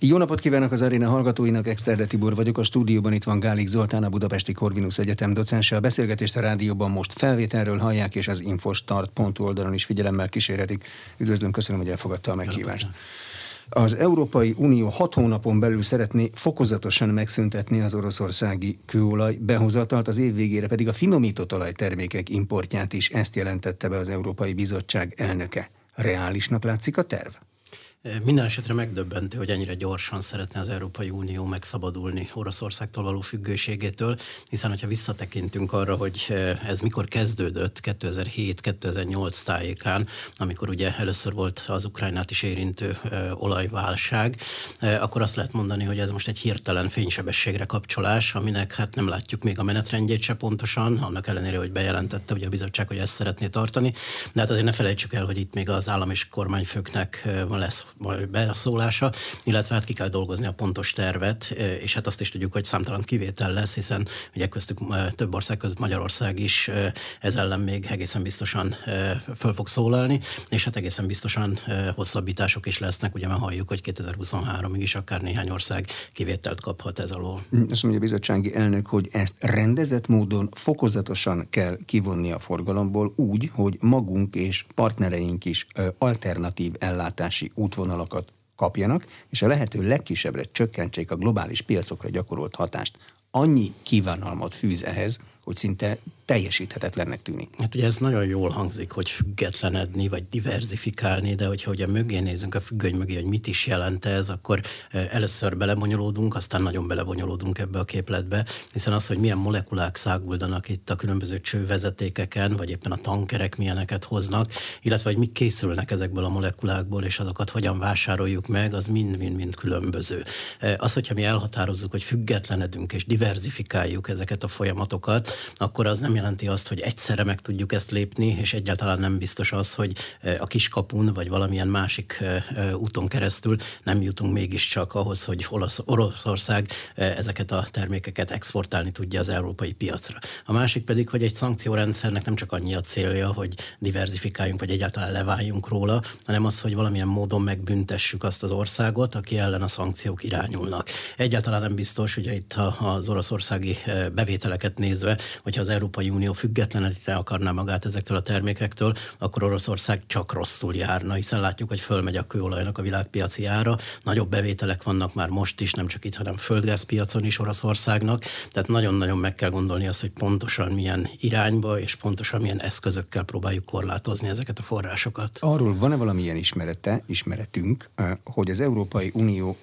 Jó napot kívánok az aréna hallgatóinak, Exterde Tibor vagyok, a stúdióban itt van Gálik Zoltán, a Budapesti Corvinus Egyetem docense. A beszélgetést a rádióban most felvételről hallják, és az infostart.hu oldalon is figyelemmel kísérhetik. Üdvözlöm, köszönöm, hogy elfogadta a meghívást. Az Európai Unió hat hónapon belül szeretné fokozatosan megszüntetni az oroszországi kőolaj behozatalt, az év végére pedig a finomított olajtermékek importját is, ezt jelentette be az Európai Bizottság elnöke. Reálisnak látszik a terv? Minden esetre megdöbbentő, hogy ennyire gyorsan szeretne az Európai Unió megszabadulni Oroszországtól való függőségétől, hiszen hogyha visszatekintünk arra, hogy eh, ez mikor kezdődött 2007-2008 tájékán, amikor ugye először volt az Ukrajnát is érintő eh, olajválság, eh, akkor azt lehet mondani, hogy ez most egy hirtelen fénysebességre kapcsolás, aminek hát nem látjuk még a menetrendjét se pontosan, annak ellenére, hogy bejelentette ugye a bizottság, hogy ezt szeretné tartani, de hát azért ne felejtsük el, hogy itt még az állam és kormányfőknek lesz beszólása, illetve hát ki kell dolgozni a pontos tervet, és hát azt is tudjuk, hogy számtalan kivétel lesz, hiszen ugye köztük több ország között Magyarország is ez ellen még egészen biztosan föl fog szólalni, és hát egészen biztosan hosszabbítások is lesznek, ugye már halljuk, hogy 2023-ig is akár néhány ország kivételt kaphat ez alól. Hm, azt mondja a bizottsági elnök, hogy ezt rendezett módon fokozatosan kell kivonni a forgalomból úgy, hogy magunk és partnereink is alternatív ellátási útvonal útvonalakat kapjanak, és a lehető legkisebbre csökkentsék a globális piacokra gyakorolt hatást. Annyi kívánalmat fűz ehhez, hogy szinte teljesíthetetlennek tűnik. Hát ugye ez nagyon jól hangzik, hogy függetlenedni, vagy diversifikálni, de hogyha ugye mögé nézünk a függöny mögé, hogy mit is jelent ez, akkor először belebonyolódunk, aztán nagyon belebonyolódunk ebbe a képletbe, hiszen az, hogy milyen molekulák száguldanak itt a különböző csővezetékeken, vagy éppen a tankerek milyeneket hoznak, illetve hogy mik készülnek ezekből a molekulákból, és azokat hogyan vásároljuk meg, az mind-mind-mind különböző. Az, hogyha mi elhatározzuk, hogy függetlenedünk és diversifikáljuk ezeket a folyamatokat, akkor az nem jelenti azt, hogy egyszerre meg tudjuk ezt lépni, és egyáltalán nem biztos az, hogy a kiskapun vagy valamilyen másik úton keresztül nem jutunk mégiscsak ahhoz, hogy Oroszország ezeket a termékeket exportálni tudja az európai piacra. A másik pedig, hogy egy szankciórendszernek nem csak annyi a célja, hogy diversifikáljunk, vagy egyáltalán leváljunk róla, hanem az, hogy valamilyen módon megbüntessük azt az országot, aki ellen a szankciók irányulnak. Egyáltalán nem biztos, hogy itt az oroszországi bevételeket nézve, hogyha az Európai Unió függetleníteni akarná magát ezektől a termékektől, akkor Oroszország csak rosszul járna, hiszen látjuk, hogy fölmegy a kőolajnak a világpiaci ára, nagyobb bevételek vannak már most is, nem csak itt, hanem földgázpiacon is Oroszországnak, tehát nagyon-nagyon meg kell gondolni azt, hogy pontosan milyen irányba és pontosan milyen eszközökkel próbáljuk korlátozni ezeket a forrásokat. Arról van-e valamilyen ismerete, ismeretünk, hogy az Európai Unió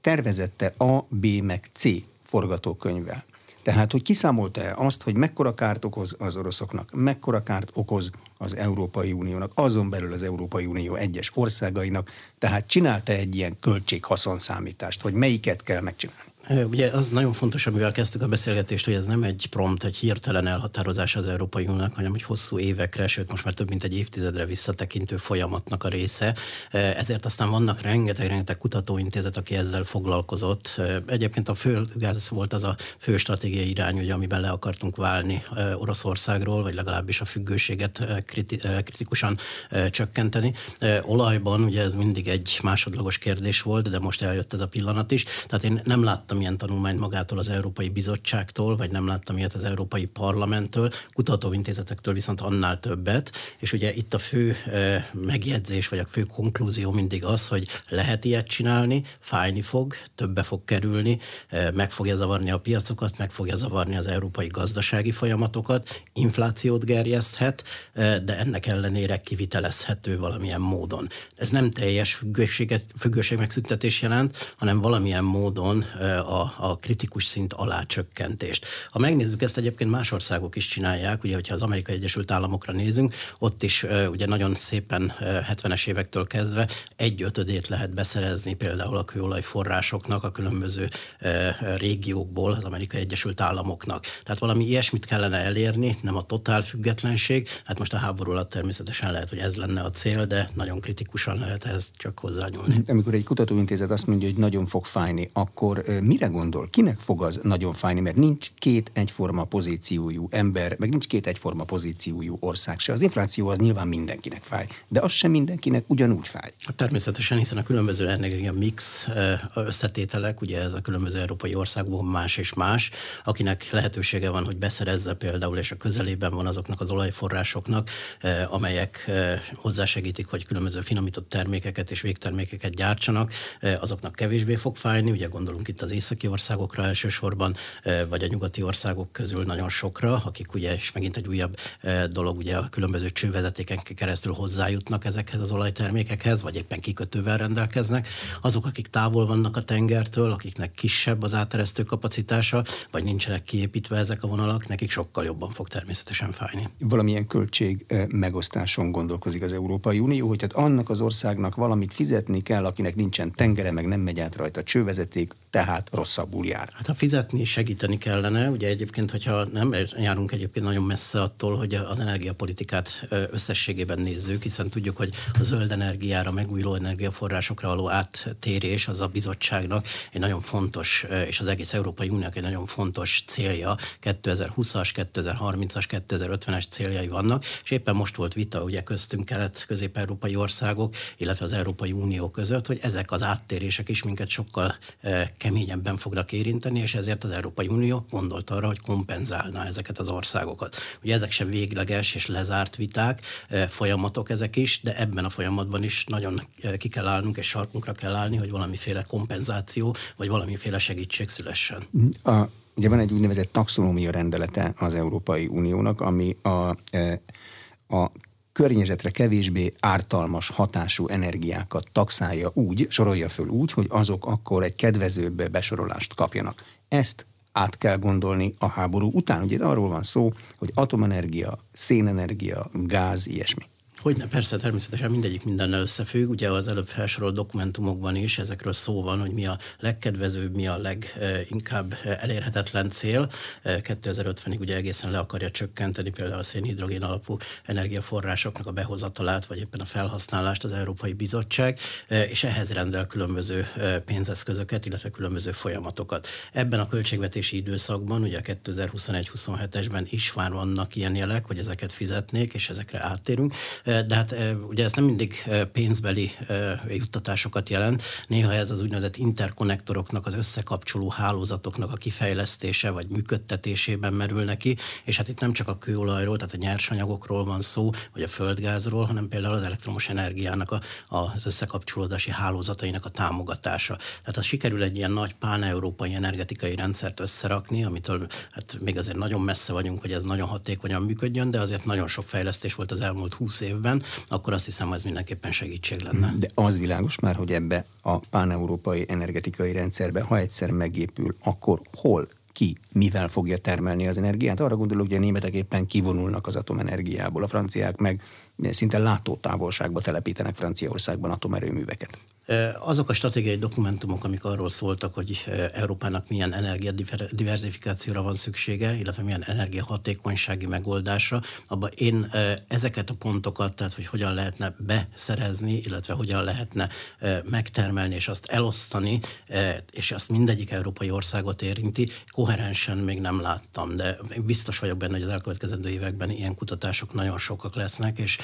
tervezette A, B meg C forgatókönyvvel tehát, hogy kiszámolta-e azt, hogy mekkora kárt okoz az oroszoknak, mekkora kárt okoz az Európai Uniónak, azon belül az Európai Unió egyes országainak, tehát csinálta egy ilyen költséghaszonszámítást, hogy melyiket kell megcsinálni? Ugye az nagyon fontos, amivel kezdtük a beszélgetést, hogy ez nem egy prompt, egy hirtelen elhatározás az Európai Uniónak, hanem egy hosszú évekre, sőt most már több mint egy évtizedre visszatekintő folyamatnak a része. Ezért aztán vannak rengeteg-rengeteg kutatóintézet, aki ezzel foglalkozott. Egyébként a földgáz volt az a fő stratégiai irány, ugye, amiben le akartunk válni Oroszországról, vagy legalábbis a függőséget kritikusan csökkenteni. Olajban ugye ez mindig egy másodlagos kérdés volt, de most eljött ez a pillanat is. Tehát én nem láttam láttam ilyen tanulmányt magától az Európai Bizottságtól, vagy nem láttam ilyet az Európai Parlamenttől, kutatóintézetektől viszont annál többet, és ugye itt a fő megjegyzés, vagy a fő konklúzió mindig az, hogy lehet ilyet csinálni, fájni fog, többe fog kerülni, meg fogja zavarni a piacokat, meg fogja zavarni az európai gazdasági folyamatokat, inflációt gerjeszthet, de ennek ellenére kivitelezhető valamilyen módon. Ez nem teljes függőség megszüntetés jelent, hanem valamilyen módon a, a kritikus szint alá csökkentést. Ha megnézzük ezt egyébként más országok is csinálják, ugye hogyha az Amerikai Egyesült Államokra nézünk, ott is ugye nagyon szépen 70-es évektől kezdve egy ötödét lehet beszerezni például a kőolaj forrásoknak a különböző régiókból az Amerikai Egyesült Államoknak. Tehát valami ilyesmit kellene elérni, nem a totál függetlenség, hát most a háború alatt természetesen lehet, hogy ez lenne a cél, de nagyon kritikusan lehet ehhez csak hozzányúlni. Amikor egy kutatóintézet azt mondja, hogy nagyon fog fájni, akkor mire gondol? Kinek fog az nagyon fájni? Mert nincs két egyforma pozíciójú ember, meg nincs két egyforma pozíciójú ország se. Az infláció az nyilván mindenkinek fáj, de az sem mindenkinek ugyanúgy fáj. Hát természetesen, hiszen a különböző energia mix összetételek, ugye ez a különböző európai országokban más és más, akinek lehetősége van, hogy beszerezze például, és a közelében van azoknak az olajforrásoknak, amelyek hozzásegítik, hogy különböző finomított termékeket és végtermékeket gyártsanak, azoknak kevésbé fog fájni, ugye gondolunk itt az északi országokra elsősorban, vagy a nyugati országok közül nagyon sokra, akik ugye, és megint egy újabb dolog, ugye a különböző csővezetéken keresztül hozzájutnak ezekhez az olajtermékekhez, vagy éppen kikötővel rendelkeznek, azok, akik távol vannak a tengertől, akiknek kisebb az áteresztő kapacitása, vagy nincsenek kiépítve ezek a vonalak, nekik sokkal jobban fog természetesen fájni. Valamilyen költség megosztáson gondolkozik az Európai Unió, hogy tehát annak az országnak valamit fizetni kell, akinek nincsen tengere, meg nem megy át rajta csővezeték, tehát rosszabbul jár. Hát ha fizetni, segíteni kellene, ugye egyébként, hogyha nem járunk egyébként nagyon messze attól, hogy az energiapolitikát összességében nézzük, hiszen tudjuk, hogy a zöld energiára, megújuló energiaforrásokra való áttérés az a bizottságnak egy nagyon fontos, és az egész Európai Uniónak egy nagyon fontos célja, 2020-as, 2030-as, 2050-es céljai vannak, és éppen most volt vita ugye köztünk kelet-közép-európai országok, illetve az Európai Unió között, hogy ezek az áttérések is minket sokkal keményebben fognak érinteni, és ezért az Európai Unió gondolt arra, hogy kompenzálná ezeket az országokat. Ugye ezek sem végleges és lezárt viták, folyamatok ezek is, de ebben a folyamatban is nagyon ki kell állnunk, és sarkunkra kell állni, hogy valamiféle kompenzáció, vagy valamiféle segítség szülessen. A, ugye van egy úgynevezett taxonómia rendelete az Európai Uniónak, ami a, a környezetre kevésbé ártalmas hatású energiákat taxálja úgy, sorolja föl úgy, hogy azok akkor egy kedvezőbb besorolást kapjanak. Ezt át kell gondolni a háború után. Ugye arról van szó, hogy atomenergia, szénenergia, gáz, ilyesmi. Hogyne, persze, természetesen mindegyik mindennel összefügg. Ugye az előbb felsorolt dokumentumokban is ezekről szó van, hogy mi a legkedvezőbb, mi a leginkább elérhetetlen cél. 2050-ig ugye egészen le akarja csökkenteni például a szénhidrogén alapú energiaforrásoknak a behozatalát, vagy éppen a felhasználást az Európai Bizottság, és ehhez rendel különböző pénzeszközöket, illetve különböző folyamatokat. Ebben a költségvetési időszakban, ugye 2021-27-esben is már vannak ilyen jelek, hogy ezeket fizetnék, és ezekre áttérünk de hát ugye ez nem mindig pénzbeli juttatásokat jelent, néha ez az úgynevezett interkonnektoroknak, az összekapcsoló hálózatoknak a kifejlesztése vagy működtetésében merül neki, és hát itt nem csak a kőolajról, tehát a nyersanyagokról van szó, vagy a földgázról, hanem például az elektromos energiának a, az összekapcsolódási hálózatainak a támogatása. Tehát ha sikerül egy ilyen nagy pán-európai energetikai rendszert összerakni, amitől hát még azért nagyon messze vagyunk, hogy ez nagyon hatékonyan működjön, de azért nagyon sok fejlesztés volt az elmúlt 20 évben, évben, akkor azt hiszem, ez mindenképpen segítség lenne. De az világos már, hogy ebbe a páneurópai energetikai rendszerbe, ha egyszer megépül, akkor hol ki mivel fogja termelni az energiát. Arra gondolok, hogy a németek éppen kivonulnak az atomenergiából, a franciák meg szinte látótávolságba telepítenek Franciaországban atomerőműveket. Azok a stratégiai dokumentumok, amik arról szóltak, hogy Európának milyen energiadiverzifikációra van szüksége, illetve milyen energiahatékonysági megoldásra, abban én ezeket a pontokat, tehát hogy hogyan lehetne beszerezni, illetve hogyan lehetne megtermelni és azt elosztani, és azt mindegyik európai országot érinti, koherensen még nem láttam, de biztos vagyok benne, hogy az elkövetkezendő években ilyen kutatások nagyon sokak lesznek, és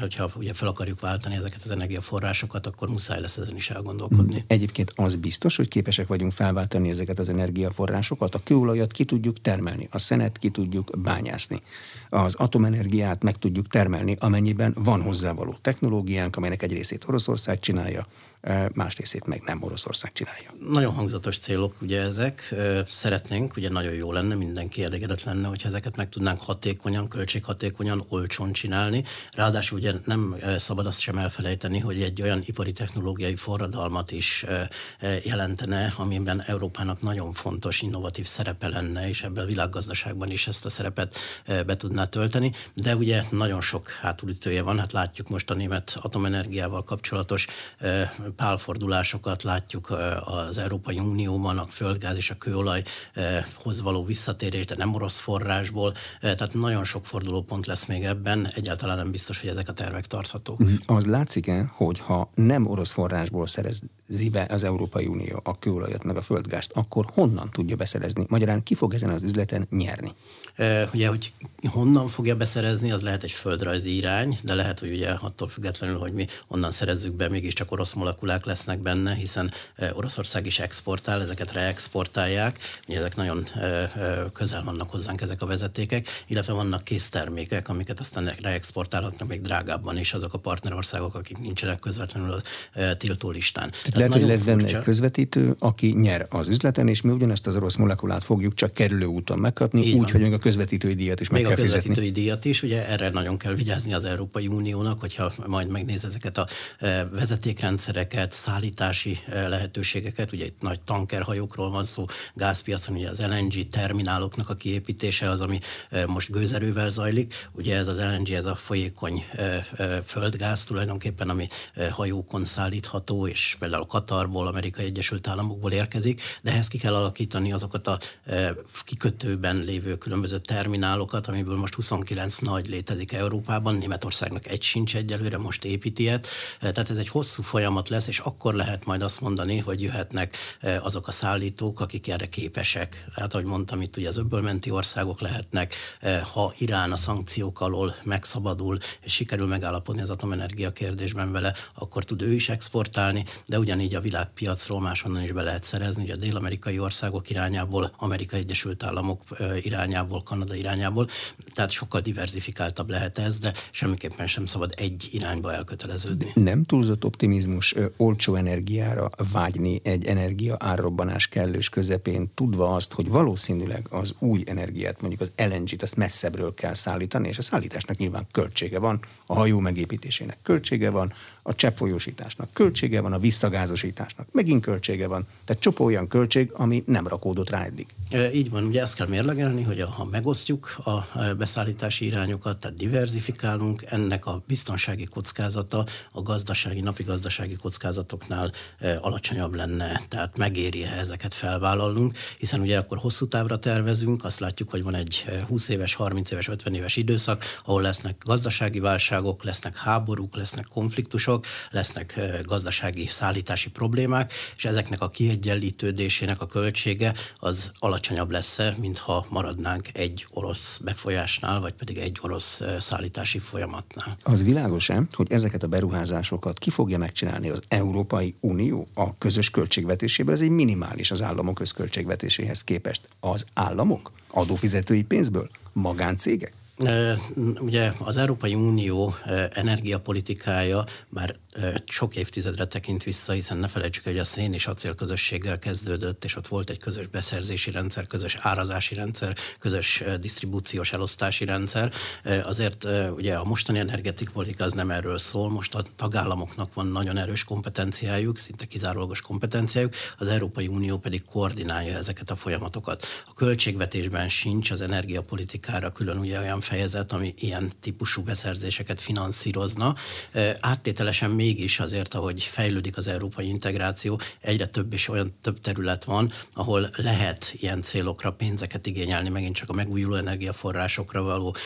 hogyha ugye fel akarjuk váltani ezeket az energiaforrásokat, akkor muszáj lesz ezen is elgondolkodni. Egyébként az biztos, hogy képesek vagyunk felváltani ezeket az energiaforrásokat. A kőolajat ki tudjuk termelni, a szenet ki tudjuk bányászni, az atomenergiát meg tudjuk termelni, amennyiben van hozzávaló technológiánk, amelynek egy részét Oroszország csinálja, más részét meg nem Oroszország csinálja. Nagyon hangzatos célok ugye ezek. Szeretnénk, ugye nagyon jó lenne, mindenki elégedett lenne, hogyha ezeket meg tudnánk hatékonyan, költséghatékonyan, olcsón csinálni. Ráadásul ugye nem szabad azt sem elfelejteni, hogy egy olyan ipari technológiai forradalmat is jelentene, amiben Európának nagyon fontos innovatív szerepe lenne, és ebben a világgazdaságban is ezt a szerepet be tudná tölteni. De ugye nagyon sok hátulütője van, hát látjuk most a német atomenergiával kapcsolatos pálfordulásokat, látjuk az Európai Unióban a földgáz és a kőolajhoz való visszatérés, de nem orosz forrásból, tehát nagyon sok fordulópont lesz még ebben, egyáltalán nem biztos, hogy ezek a tervek tarthatók. Mhm. Az látszik-e, hogy ha nem orosz forrásból szerezi be az Európai Unió a kőolajat meg a földgázt, akkor honnan tudja beszerezni? Magyarán ki fog ezen az üzleten nyerni? Ugye, hogy honnan fogja beszerezni, az lehet egy földrajzi irány, de lehet, hogy ugye attól függetlenül, hogy mi onnan szerezzük be, mégiscsak orosz molekulák lesznek benne, hiszen Oroszország is exportál, ezeket reexportálják, ugye ezek nagyon közel vannak hozzánk ezek a vezetékek, illetve vannak késztermékek, amiket aztán reexportálhatnak még drágábban is azok a partnerországok, akik nincsenek közvetlenül a tiltó listán. Tehát, lehet, hogy lesz benne egy közvetítő, aki nyer az üzleten, és mi ugyanezt az orosz molekulát fogjuk csak kerülő úton megkapni, Így úgy, hogy még a közvetítői díjat is meg még kell a közvetítői fizetni. díjat is, ugye erre nagyon kell vigyázni az Európai Uniónak, hogyha majd megnéz ezeket a vezetékrendszereket, szállítási lehetőségeket, ugye itt nagy tankerhajókról van szó, gázpiacon ugye az LNG termináloknak a kiépítése az, ami most gőzerővel zajlik. Ugye ez az LNG, ez a folyékony földgáz tulajdonképpen, ami hajókon szállítható, és például Katarból, Amerikai Egyesült Államokból érkezik, de ehhez ki kell alakítani azokat a kikötőben lévő különböző terminálokat, amiből most 29 nagy létezik Európában, Németországnak egy sincs egyelőre, most építi ilyet. Tehát ez egy hosszú folyamat lesz, és akkor lehet majd azt mondani, hogy jöhetnek azok a szállítók, akik erre képesek. Hát, ahogy mondtam, itt ugye az öbölmenti országok lehetnek, ha Irán a szankciók alól megszabadul, és sikerül megállapodni az atomenergia kérdésben vele, akkor tud ő is exportálni, de ugyanígy a világpiacról máshonnan is be lehet szerezni, ugye a dél-amerikai országok irányából, Amerikai Egyesült Államok irányából, Kanada irányából, tehát sokkal diversifikáltabb lehet ez, de semmiképpen sem szabad egy irányba elköteleződni. Nem túlzott optimizmus olcsó energiára vágyni egy energia árrobbanás kellős közepén, tudva azt, hogy valószínűleg az új energiát, mondjuk az LNG-t, azt messzebbről kell szállítani, és a szállításnak nyilván költsége van, a hajó megépítésének költsége van, a cseppfolyósításnak költsége van, a visszagázosításnak megint költsége van. Tehát csopó olyan költség, ami nem rakódott rá eddig. E, így van, ugye ezt kell mérlegelni, hogy ha megosztjuk a beszállítási irányokat, tehát diversifikálunk, ennek a biztonsági kockázata a gazdasági, napi gazdasági kockázatoknál e, alacsonyabb lenne, tehát megéri ezeket felvállalnunk, hiszen ugye akkor hosszú távra tervezünk, azt látjuk, hogy van egy 20 éves, 30 éves, 50 éves időszak, ahol lesznek gazdasági válságok, lesznek háborúk, lesznek konfliktusok, dolgok, lesznek gazdasági szállítási problémák, és ezeknek a kiegyenlítődésének a költsége az alacsonyabb lesz, mintha maradnánk egy orosz befolyásnál, vagy pedig egy orosz szállítási folyamatnál. Az világos-e, hogy ezeket a beruházásokat ki fogja megcsinálni az Európai Unió a közös költségvetéséből? Ez egy minimális az államok közköltségvetéséhez képest. Az államok? Adófizetői pénzből? Magáncégek? Ugye az Európai Unió energiapolitikája már sok évtizedre tekint vissza, hiszen ne felejtsük, hogy a szén és acél közösséggel kezdődött, és ott volt egy közös beszerzési rendszer, közös árazási rendszer, közös disztribúciós elosztási rendszer. Azért ugye a mostani energetikpolitika az nem erről szól, most a tagállamoknak van nagyon erős kompetenciájuk, szinte kizárólagos kompetenciájuk, az Európai Unió pedig koordinálja ezeket a folyamatokat. A költségvetésben sincs az energiapolitikára külön ugye olyan fejezet, ami ilyen típusú beszerzéseket finanszírozna. Áttételesen mégis azért, ahogy fejlődik az európai integráció, egyre több és olyan több terület van, ahol lehet ilyen célokra pénzeket igényelni, megint csak a megújuló energiaforrásokra való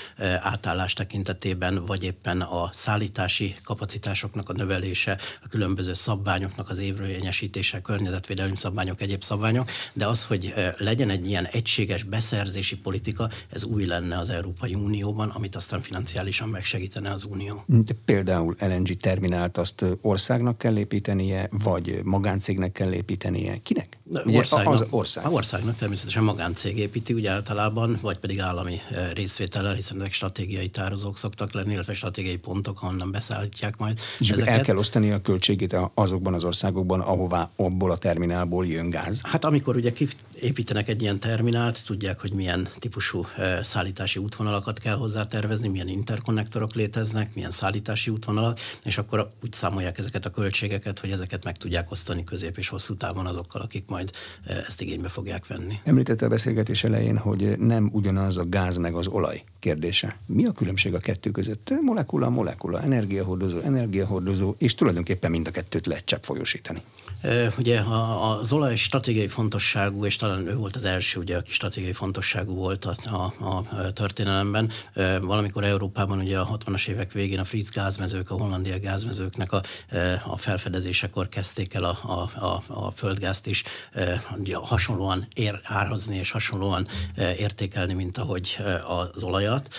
átállás tekintetében, vagy éppen a szállítási kapacitásoknak a növelése, a különböző szabványoknak az érvényesítése, környezetvédelmi szabványok, egyéb szabványok, de az, hogy legyen egy ilyen egységes beszerzési politika, ez új lenne az Európai Unióban, amit aztán financiálisan megsegítene az Unió. De például LNG terminált azt országnak kell építenie, vagy magáncégnek kell építenie? Kinek? Ugye országnak, az ország. A országnak természetesen magáncég építi, ugye általában, vagy pedig állami részvétellel, hiszen ezek stratégiai tározók szoktak lenni, illetve stratégiai pontok, ahonnan beszállítják majd. És ezeket. el kell osztani a költségét azokban az országokban, ahová abból a terminálból jön gáz? Hát amikor ugye építenek egy ilyen terminált, tudják, hogy milyen típusú szállítási útvonalakat kell hozzá tervezni, milyen interkonnektorok léteznek, milyen szállítási útvonalak, és akkor úgy számolják ezeket a költségeket, hogy ezeket meg tudják osztani közép és hosszú távon azokkal, akik majd ezt igénybe fogják venni. Említette a beszélgetés elején, hogy nem ugyanaz a gáz meg az olaj kérdése. Mi a különbség a kettő között? Molekula, molekula, energiahordozó, energiahordozó, és tulajdonképpen mind a kettőt lehet csepp folyosítani. Ugye az olaj stratégiai fontosságú, és talán ő volt az első, ugye, aki stratégiai fontosságú volt a, a, a történelemben. Valamikor Európában ugye a 60-as évek végén a Fritz gázmezők, a hollandia gázmezőknek a, a felfedezésekor kezdték el a, a, a, a földgázt is ugye, hasonlóan ér, árazni és hasonlóan értékelni, mint ahogy az olajat.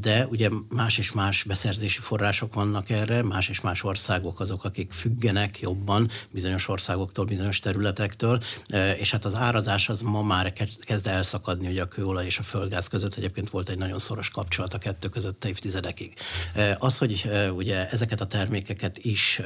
De ugye más és más beszerzési források vannak erre, más és más országok azok, akik függenek jobban bizonyos országoktól, bizonyos területektől, és hát az árazás az ma már kezd elszakadni ugye a kőolaj és a földgáz között. Egyébként volt egy nagyon szoros kapcsolat a kettő között évtizedekig. Az, hogy ugye ezeket a termékeket is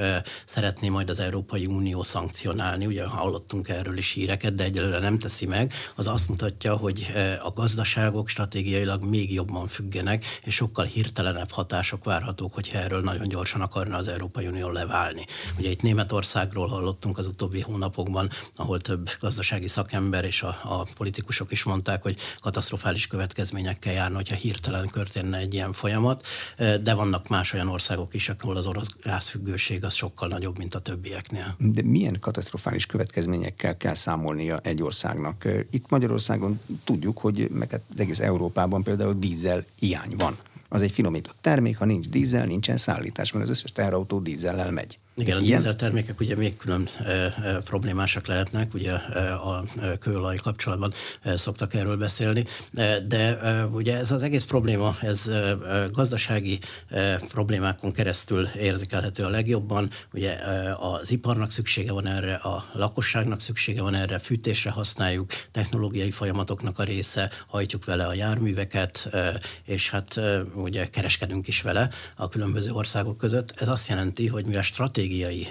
szeretné majd az Európai Unió szankcionálni, ugye hallottunk erről is híreket, de egyelőre nem teszi meg, az azt mutatja, hogy a gazdaságok stratégiailag még jobban függenek, és sokkal hirtelenebb hatások várhatók, hogyha erről nagyon gyorsan akarna az Európai Unió leválni. Ugye itt Németországról hallottunk az utóbbi hónapokban, ahol több gazdasági szakember és a, a politikusok is mondták, hogy katasztrofális következményekkel járna, hogyha hirtelen történne egy ilyen folyamat, de vannak más olyan országok is, ahol az orosz gázfüggőség az sokkal nagyobb, mint a többieknél. De milyen katasztrofális következményekkel kell számolnia egy országnak? Itt Magyarországon tudjuk, hogy meg hát az egész Európában például dízel hiány van. Az egy finomított termék, ha nincs dízel, nincsen szállítás, mert az összes teherautó dízellel megy. Igen, a dízel termékek ugye még külön e, e, problémásak lehetnek, ugye e, a kőolaj kapcsolatban e, szoktak erről beszélni, e, de e, ugye ez az egész probléma, ez e, gazdasági e, problémákon keresztül érzékelhető a legjobban, ugye e, az iparnak szüksége van erre, a lakosságnak szüksége van erre, fűtésre használjuk, technológiai folyamatoknak a része, hajtjuk vele a járműveket, e, és hát e, ugye kereskedünk is vele a különböző országok között. Ez azt jelenti, hogy mi a stratégia stratégiai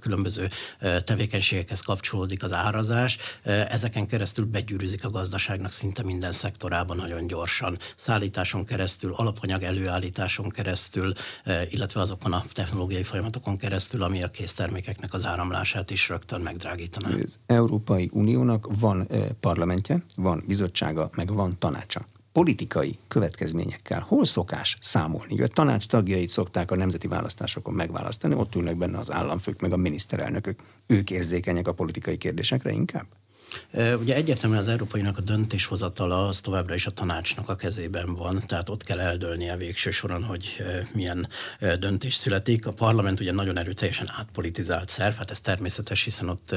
különböző tevékenységekhez kapcsolódik az árazás, ezeken keresztül begyűrűzik a gazdaságnak szinte minden szektorában nagyon gyorsan. Szállításon keresztül, alapanyag előállításon keresztül, illetve azokon a technológiai folyamatokon keresztül, ami a késztermékeknek az áramlását is rögtön megdrágítaná. Az Európai Uniónak van parlamentje, van bizottsága, meg van tanácsa politikai következményekkel hol szokás számolni? A tanács tagjait szokták a nemzeti választásokon megválasztani, ott ülnek benne az államfők, meg a miniszterelnökök. Ők érzékenyek a politikai kérdésekre inkább? Ugye egyértelműen az Európainak a döntéshozatala az továbbra is a tanácsnak a kezében van, tehát ott kell eldölnie végső soron, hogy milyen döntés születik. A parlament ugye nagyon erőteljesen átpolitizált szerv, hát ez természetes, hiszen ott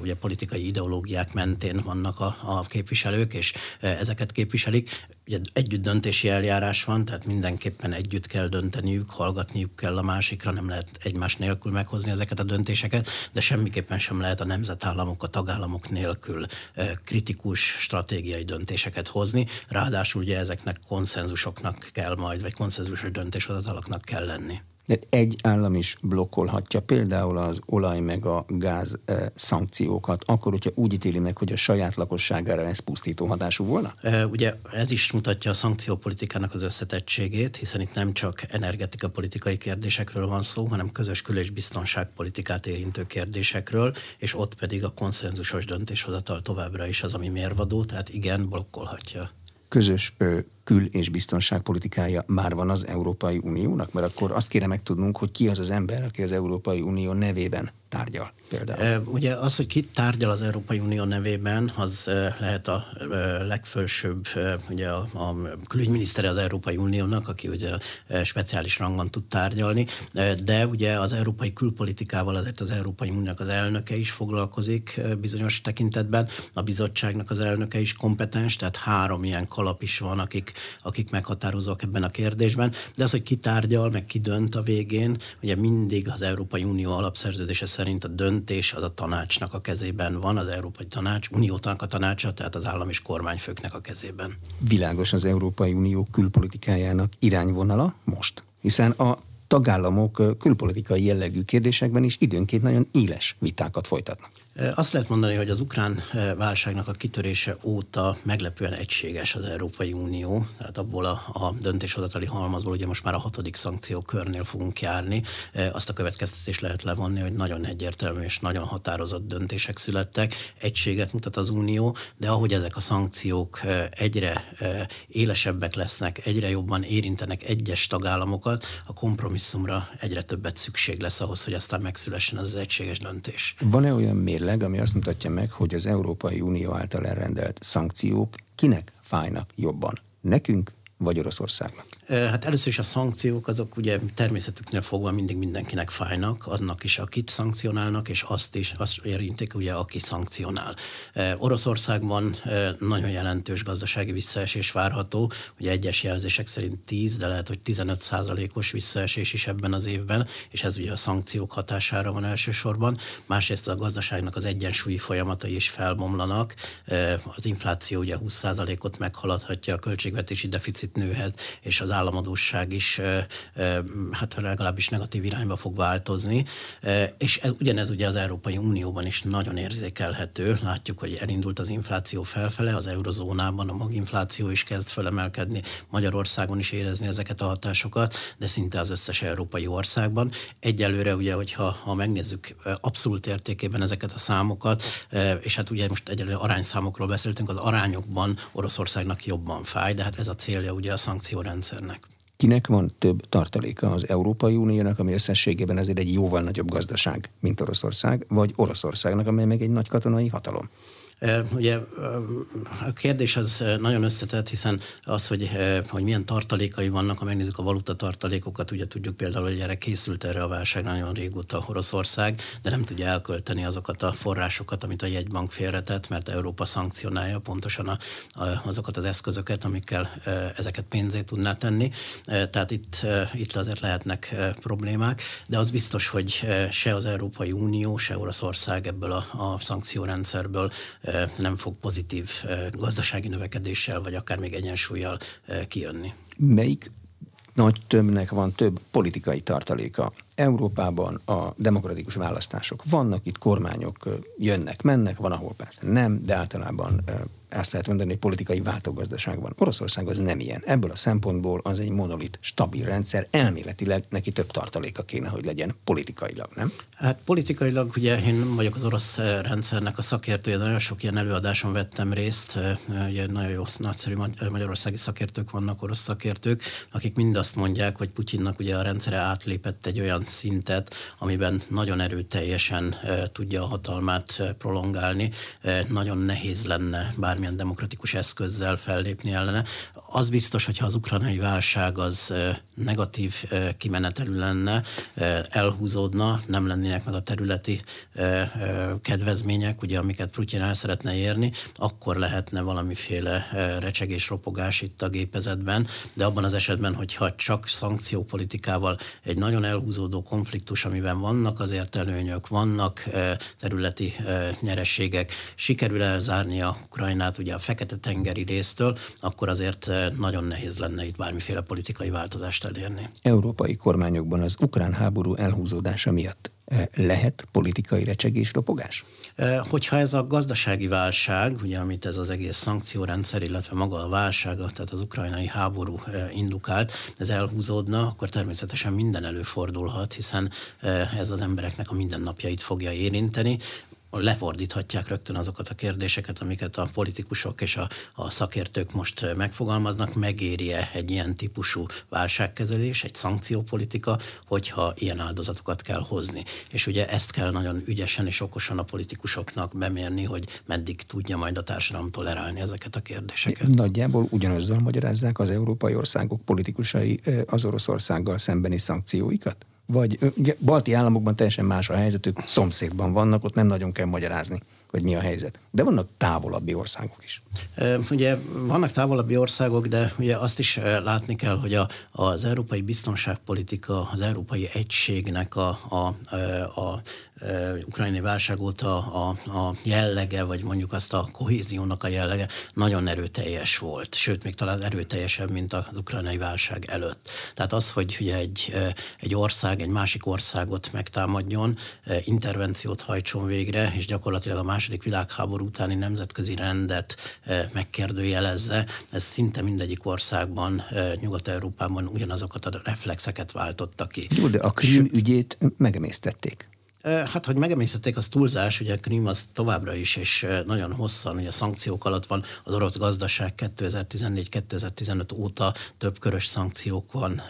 ugye politikai ideológiák mentén vannak a, a képviselők, és ezeket képviselik ugye együtt döntési eljárás van, tehát mindenképpen együtt kell dönteniük, hallgatniuk kell a másikra, nem lehet egymás nélkül meghozni ezeket a döntéseket, de semmiképpen sem lehet a nemzetállamok, a tagállamok nélkül kritikus stratégiai döntéseket hozni. Ráadásul ugye ezeknek konszenzusoknak kell majd, vagy konszenzusos döntéshozatalaknak kell lenni de egy állam is blokkolhatja például az olaj meg a gáz e, szankciókat, akkor, hogyha úgy ítéli meg, hogy a saját lakosságára ez pusztító hatású volna? E, ugye ez is mutatja a szankciópolitikának az összetettségét, hiszen itt nem csak energetika politikai kérdésekről van szó, hanem közös kül- és biztonságpolitikát érintő kérdésekről, és ott pedig a konszenzusos döntéshozatal továbbra is az, ami mérvadó, tehát igen, blokkolhatja közös kül- és biztonságpolitikája már van az Európai Uniónak? Mert akkor azt kéne megtudnunk, hogy ki az az ember, aki az Európai Unió nevében tárgyal például. Ugye az, hogy ki tárgyal az Európai Unió nevében, az lehet a legfősőbb, ugye a, a külügyminisztere az Európai Uniónak, aki ugye speciális rangon tud tárgyalni, de ugye az európai külpolitikával azért az Európai Uniónak az elnöke is foglalkozik bizonyos tekintetben, a bizottságnak az elnöke is kompetens, tehát három ilyen kalap is van, akik akik meghatározóak ebben a kérdésben, de az, hogy ki tárgyal, meg ki dönt a végén, ugye mindig az Európai Unió alapszerződése szerint a döntés az a tanácsnak a kezében van, az Európai Tanács, Uniótanak a tanácsa, tehát az állam és kormányfőknek a kezében. Világos az Európai Unió külpolitikájának irányvonala most, hiszen a tagállamok külpolitikai jellegű kérdésekben is időnként nagyon éles vitákat folytatnak. Azt lehet mondani, hogy az ukrán válságnak a kitörése óta meglepően egységes az Európai Unió, tehát abból a, a döntéshozatali halmazból, ugye most már a hatodik szankció körnél fogunk járni, azt a következtetést lehet levonni, hogy nagyon egyértelmű és nagyon határozott döntések születtek, egységet mutat az Unió, de ahogy ezek a szankciók egyre élesebbek lesznek, egyre jobban érintenek egyes tagállamokat, a kompromisszumra egyre többet szükség lesz ahhoz, hogy aztán megszülessen az, az egységes döntés. Van-e olyan mérleg, mérleg, ami azt mutatja meg, hogy az Európai Unió által elrendelt szankciók kinek fájnak jobban? Nekünk vagy Oroszországnak? Hát először is a szankciók azok ugye természetüknél fogva mindig mindenkinek fájnak, aznak is, akit szankcionálnak, és azt is, azt érintik ugye, aki szankcionál. Oroszországban nagyon jelentős gazdasági visszaesés várható, ugye egyes jelzések szerint 10, de lehet, hogy 15 százalékos visszaesés is ebben az évben, és ez ugye a szankciók hatására van elsősorban. Másrészt a gazdaságnak az egyensúlyi folyamatai is felbomlanak, az infláció ugye 20 százalékot meghaladhatja, a költségvetési deficit nőhet, és az államadóság is hát legalábbis negatív irányba fog változni, és ez, ugyanez ugye az Európai Unióban is nagyon érzékelhető. Látjuk, hogy elindult az infláció felfele, az eurozónában a maginfláció is kezd fölemelkedni, Magyarországon is érezni ezeket a hatásokat, de szinte az összes európai országban. Egyelőre ugye, hogyha ha megnézzük abszolút értékében ezeket a számokat, és hát ugye most egyelőre arányszámokról beszéltünk, az arányokban Oroszországnak jobban fáj, de hát ez a célja ugye a szankciórendszer rendszernek. Kinek van több tartaléka az Európai Uniónak, ami összességében ezért egy jóval nagyobb gazdaság, mint Oroszország, vagy Oroszországnak, amely meg egy nagy katonai hatalom? Ugye a kérdés az nagyon összetett, hiszen az, hogy, hogy milyen tartalékai vannak, ha megnézzük a valuta tartalékokat, ugye tudjuk például, hogy erre készült erre a válság nagyon régóta Oroszország, de nem tudja elkölteni azokat a forrásokat, amit a jegybank félretett, mert Európa szankcionálja pontosan a, a, azokat az eszközöket, amikkel ezeket pénzé tudná tenni. Tehát itt, itt azért lehetnek problémák, de az biztos, hogy se az Európai Unió, se Oroszország ebből a, a szankciórendszerből nem fog pozitív gazdasági növekedéssel, vagy akár még egyensúlyjal kijönni. Melyik nagy tömbnek van több politikai tartaléka. Európában a demokratikus választások vannak, itt kormányok jönnek, mennek, van, ahol persze nem, de általában azt lehet mondani, hogy politikai váltógazdaság van. Oroszország az nem ilyen. Ebből a szempontból az egy monolit, stabil rendszer, elméletileg neki több tartaléka kéne, hogy legyen politikailag, nem? Hát politikailag ugye én vagyok az orosz rendszernek a szakértője, nagyon sok ilyen előadáson vettem részt, ugye nagyon jó, nagyszerű magyarországi szakértők vannak, orosz szakértők, akik mind azt mondják, hogy Putyinnak ugye a rendszere átlépett egy olyan szintet, amiben nagyon erőteljesen tudja a hatalmát prolongálni, nagyon nehéz lenne bármi bármilyen demokratikus eszközzel fellépni ellene. Az biztos, hogyha az ukrajnai válság az negatív kimenetelű lenne, elhúzódna, nem lennének meg a területi kedvezmények, ugye, amiket Putyin el szeretne érni, akkor lehetne valamiféle recsegés, ropogás itt a gépezetben, de abban az esetben, hogyha csak szankciópolitikával egy nagyon elhúzódó konfliktus, amiben vannak azért előnyök, vannak területi nyerességek, sikerül elzárni a Ukrajnát ugye a Fekete-tengeri résztől, akkor azért nagyon nehéz lenne itt bármiféle politikai változást elérni. Európai kormányokban az ukrán háború elhúzódása miatt lehet politikai recsegés, ropogás? Eh, hogyha ez a gazdasági válság, ugye amit ez az egész szankciórendszer, illetve maga a válság, tehát az ukrajnai háború eh, indukált, ez elhúzódna, akkor természetesen minden előfordulhat, hiszen ez az embereknek a mindennapjait fogja érinteni lefordíthatják rögtön azokat a kérdéseket, amiket a politikusok és a, a szakértők most megfogalmaznak, megéri-e egy ilyen típusú válságkezelés, egy szankciópolitika, hogyha ilyen áldozatokat kell hozni. És ugye ezt kell nagyon ügyesen és okosan a politikusoknak bemérni, hogy meddig tudja majd a társadalom tolerálni ezeket a kérdéseket. Nagyjából ugyanazzal magyarázzák az európai országok politikusai az Oroszországgal szembeni szankcióikat? Vagy ugye, balti államokban teljesen más a helyzetük, szomszédban vannak, ott nem nagyon kell magyarázni. hogy mi a helyzet. De vannak távolabbi országok is. Ugye vannak távolabbi országok, de ugye azt is látni kell, hogy a, az európai biztonságpolitika, az európai egységnek a, a, a, a ukrajnai válság óta a, a jellege, vagy mondjuk azt a kohéziónak a jellege nagyon erőteljes volt, sőt, még talán erőteljesebb, mint az ukrajnai válság előtt. Tehát az, hogy ugye egy, egy ország egy másik országot megtámadjon, intervenciót hajtson végre, és gyakorlatilag a második világháború utáni nemzetközi rendet megkérdőjelezze, ez szinte mindegyik országban, Nyugat-Európában ugyanazokat a reflexeket váltotta ki. Jó, de a Krím ügyét megemésztették. Hát, hogy megemésztették, az túlzás, ugye Krím az továbbra is, és nagyon hosszan, ugye szankciók alatt van az orosz gazdaság 2014-2015 óta több körös szankciók van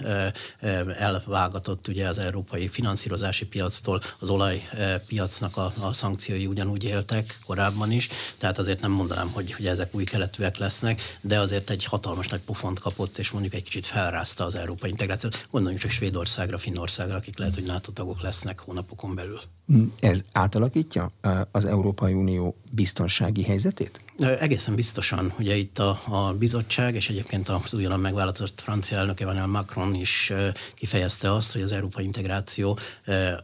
elvágatott ugye az európai finanszírozási piactól, az olajpiacnak a, a szankciói ugyanúgy éltek korábban is, tehát azért nem mondanám, hogy, hogy ezek új keletűek lesznek, de azért egy hatalmas nagy pofont kapott, és mondjuk egy kicsit felrázta az európai integrációt. Gondoljunk csak Svédországra, Finnországra, akik lehet, hogy NATO tagok lesznek hónapokon belül. Ez átalakítja az Európai Unió biztonsági helyzetét? Egészen biztosan. Ugye itt a, a bizottság, és egyébként az újonnan megválasztott francia elnök Emmanuel Macron is kifejezte azt, hogy az európai integráció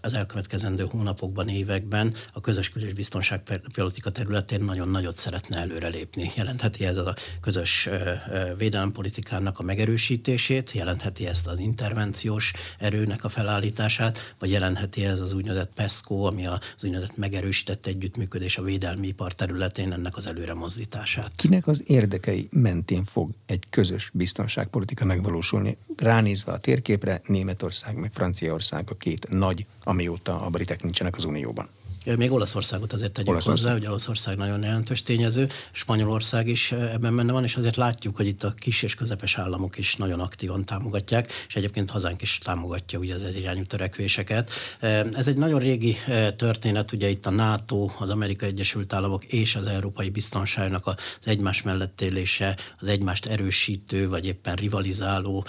az elkövetkezendő hónapokban, években a közös külös biztonságpolitika területén nagyon nagyot szeretne előrelépni. Jelentheti ez a közös védelempolitikának a megerősítését, jelentheti ezt az intervenciós erőnek a felállítását, vagy jelentheti ez az úgynevezett PESCO, ami az úgynevezett megerősített együttműködés a védelmi ipar területén ennek az előre mozdítását. Kinek az érdekei mentén fog egy közös biztonságpolitika megvalósulni? Ránézve a térképre, Németország meg Franciaország a két nagy, amióta a britek nincsenek az Unióban. Még Olaszországot azért tegyük Olaszország. hozzá, hogy Olaszország nagyon jelentős tényező, Spanyolország is ebben benne van, és azért látjuk, hogy itt a kis és közepes államok is nagyon aktívan támogatják, és egyébként hazánk is támogatja ugye az ez irányú törekvéseket. Ez egy nagyon régi történet, ugye itt a NATO, az Amerikai Egyesült Államok és az Európai Biztonságnak az egymás mellett élése, az egymást erősítő, vagy éppen rivalizáló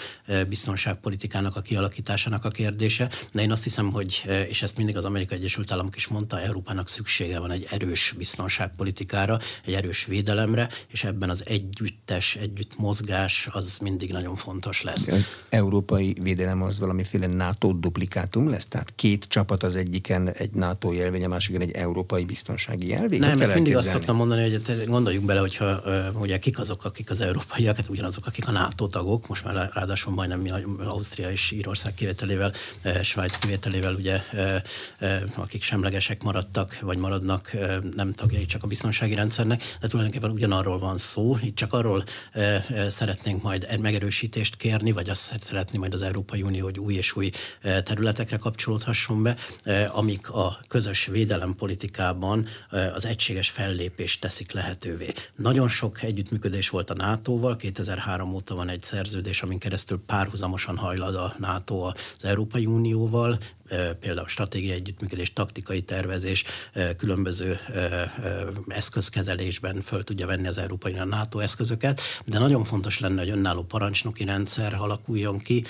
biztonságpolitikának a kialakításának a kérdése. De én azt hiszem, hogy, és ezt mindig az Amerikai Egyesült Államok is mondta, Európának szüksége van egy erős biztonságpolitikára, egy erős védelemre, és ebben az együttes, együtt mozgás az mindig nagyon fontos lesz. Az európai védelem az valamiféle NATO duplikátum lesz? Tehát két csapat az egyiken egy NATO jelvény, a másikon egy európai biztonsági jelvény? Nem, ezt mindig azt szoktam mondani, hogy gondoljunk bele, hogyha ugye kik azok, akik az európaiak, hát ugyanazok, akik a NATO tagok, most már ráadásul majdnem mi Ausztria és Írország kivételével, Svájc kivételével, ugye, akik semlegesek maradtak, vagy maradnak nem tagjai csak a biztonsági rendszernek, de tulajdonképpen ugyanarról van szó, itt csak arról szeretnénk majd megerősítést kérni, vagy azt szeretné majd az Európai Unió, hogy új és új területekre kapcsolódhasson be, amik a közös védelempolitikában az egységes fellépést teszik lehetővé. Nagyon sok együttműködés volt a NATO-val, 2003 óta van egy szerződés, amin keresztül párhuzamosan hajlad a NATO az Európai Unióval, például stratégiai együttműködés, taktikai tervezés, különböző eszközkezelésben föl tudja venni az Európai a NATO eszközöket, de nagyon fontos lenne, hogy önálló parancsnoki rendszer alakuljon ki,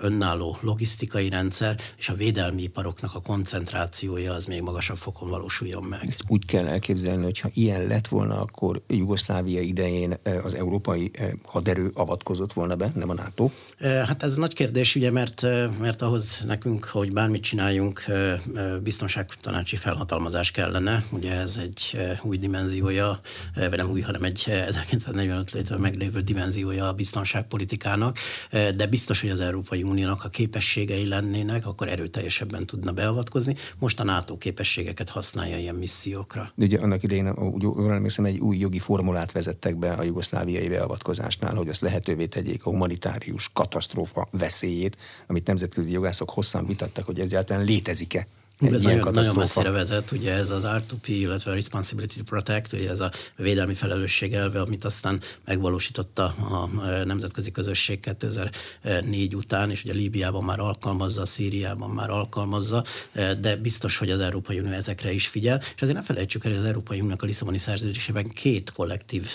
önálló logisztikai rendszer, és a védelmi iparoknak a koncentrációja az még magasabb fokon valósuljon meg. Úgy kell elképzelni, hogy ha ilyen lett volna, akkor Jugoszlávia idején az európai haderő avatkozott volna be, nem a NATO? Hát ez nagy kérdés, ugye, mert, mert ahhoz nekünk, hogy bármi bármit csináljunk, biztonságtanácsi felhatalmazás kellene. Ugye ez egy új dimenziója, vagy nem új, hanem egy 1945 létre meglévő dimenziója a biztonságpolitikának, de biztos, hogy az Európai Uniónak, ha képességei lennének, akkor erőteljesebben tudna beavatkozni. Most a NATO képességeket használja ilyen missziókra. Ugye annak idején, jól emlékszem, egy új jogi formulát vezettek be a jugoszláviai beavatkozásnál, hogy azt lehetővé tegyék a humanitárius katasztrófa veszélyét, amit nemzetközi jogászok hosszan vitattak, hogy egyáltalán létezik-e ez nagyon, nagyon messzire vezet, ugye ez az R2P, illetve a Responsibility to Protect, ugye ez a védelmi felelősség elve, amit aztán megvalósította a nemzetközi közösség 2004 után, és ugye Líbiában már alkalmazza, Szíriában már alkalmazza, de biztos, hogy az Európai Unió ezekre is figyel, és azért ne felejtsük el, hogy az Európai Uniónak a Lisszaboni szerződésében két kollektív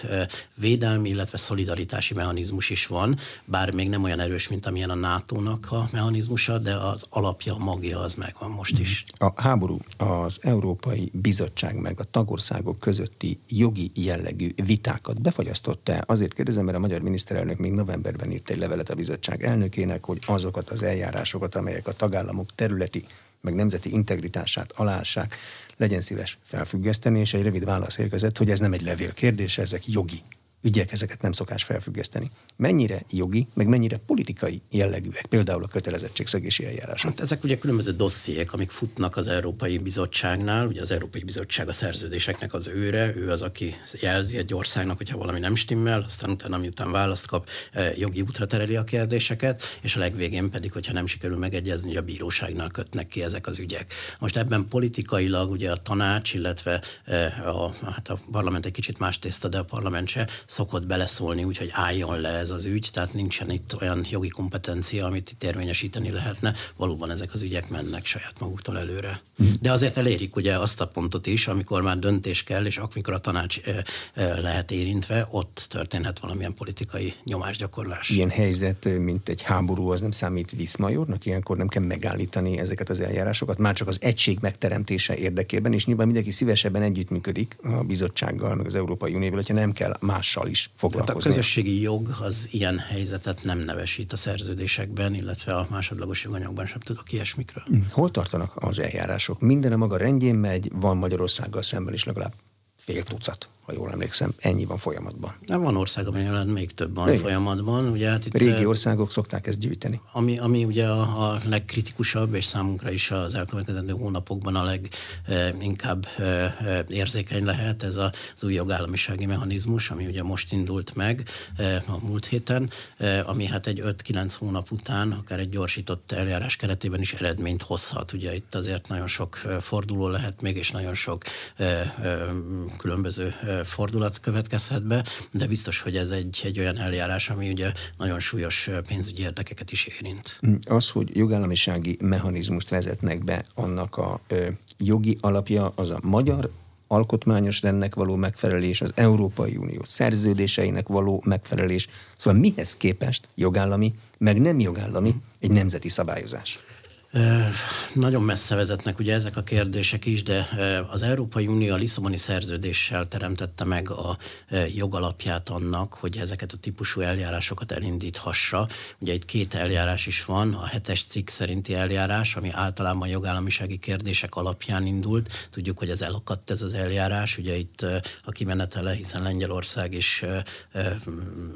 védelmi, illetve szolidaritási mechanizmus is van, bár még nem olyan erős, mint amilyen a NATO-nak a mechanizmusa, de az alapja, a magja az megvan most is. A háború az Európai Bizottság meg a tagországok közötti jogi jellegű vitákat befagyasztotta. Azért kérdezem, mert a magyar miniszterelnök még novemberben írt egy levelet a bizottság elnökének, hogy azokat az eljárásokat, amelyek a tagállamok területi meg nemzeti integritását alássák, legyen szíves felfüggeszteni, és egy rövid válasz érkezett, hogy ez nem egy levél kérdése, ezek jogi ügyek, ezeket nem szokás felfüggeszteni. Mennyire jogi, meg mennyire politikai jellegűek, például a kötelezettségszegési eljárások? Hát ezek ugye különböző dossziék, amik futnak az Európai Bizottságnál. Ugye az Európai Bizottság a szerződéseknek az őre, ő az, aki jelzi egy országnak, hogyha valami nem stimmel, aztán utána, miután választ kap, eh, jogi útra tereli a kérdéseket, és a legvégén pedig, hogyha nem sikerül megegyezni, hogy a bíróságnál kötnek ki ezek az ügyek. Most ebben politikailag ugye a tanács, illetve eh, a, hát a parlament egy kicsit más tészta, de a parlament se szokott beleszólni, úgyhogy álljon le ez az ügy, tehát nincsen itt olyan jogi kompetencia, amit itt érvényesíteni lehetne. Valóban ezek az ügyek mennek saját maguktól előre. Mm. De azért elérik ugye azt a pontot is, amikor már döntés kell, és amikor a tanács lehet érintve, ott történhet valamilyen politikai nyomásgyakorlás. Ilyen helyzet, mint egy háború, az nem számít viszmajornak? Ilyenkor nem kell megállítani ezeket az eljárásokat, már csak az egység megteremtése érdekében, és nyilván mindenki szívesebben együttműködik a bizottsággal, meg az Európai Unióval, hogyha nem kell mással jogokkal is foglalkozni. Hát a közösségi jog az ilyen helyzetet nem nevesít a szerződésekben, illetve a másodlagos joganyagban sem tudok ilyesmikről. Hm. Hol tartanak az eljárások? Minden a maga rendjén megy, van Magyarországgal szemben is legalább fél tucat ha jól emlékszem, ennyi van folyamatban. Nem van ország, amelyen még több van Igen. folyamatban. Ugye, hát itt, Régi országok szokták ezt gyűjteni. Ami, ami ugye a, a legkritikusabb, és számunkra is az elkövetkezendő hónapokban a leginkább e, e, érzékeny lehet, ez az új jogállamisági mechanizmus, ami ugye most indult meg e, a múlt héten, ami hát egy 5-9 hónap után, akár egy gyorsított eljárás keretében is eredményt hozhat. Ugye itt azért nagyon sok forduló lehet még, és nagyon sok különböző fordulat következhet be, de biztos, hogy ez egy, egy olyan eljárás, ami ugye nagyon súlyos pénzügyi érdekeket is érint. Mm, az, hogy jogállamisági mechanizmust vezetnek be, annak a ö, jogi alapja az a magyar alkotmányos rendnek való megfelelés, az Európai Unió szerződéseinek való megfelelés. Szóval mihez képest jogállami, meg nem jogállami egy nemzeti szabályozás? Nagyon messze vezetnek ugye ezek a kérdések is, de az Európai Unió a Lisszaboni szerződéssel teremtette meg a jogalapját annak, hogy ezeket a típusú eljárásokat elindíthassa. Ugye itt két eljárás is van, a hetes cikk szerinti eljárás, ami általában jogállamisági kérdések alapján indult. Tudjuk, hogy ez elakadt ez az eljárás, ugye itt a kimenetele, hiszen Lengyelország is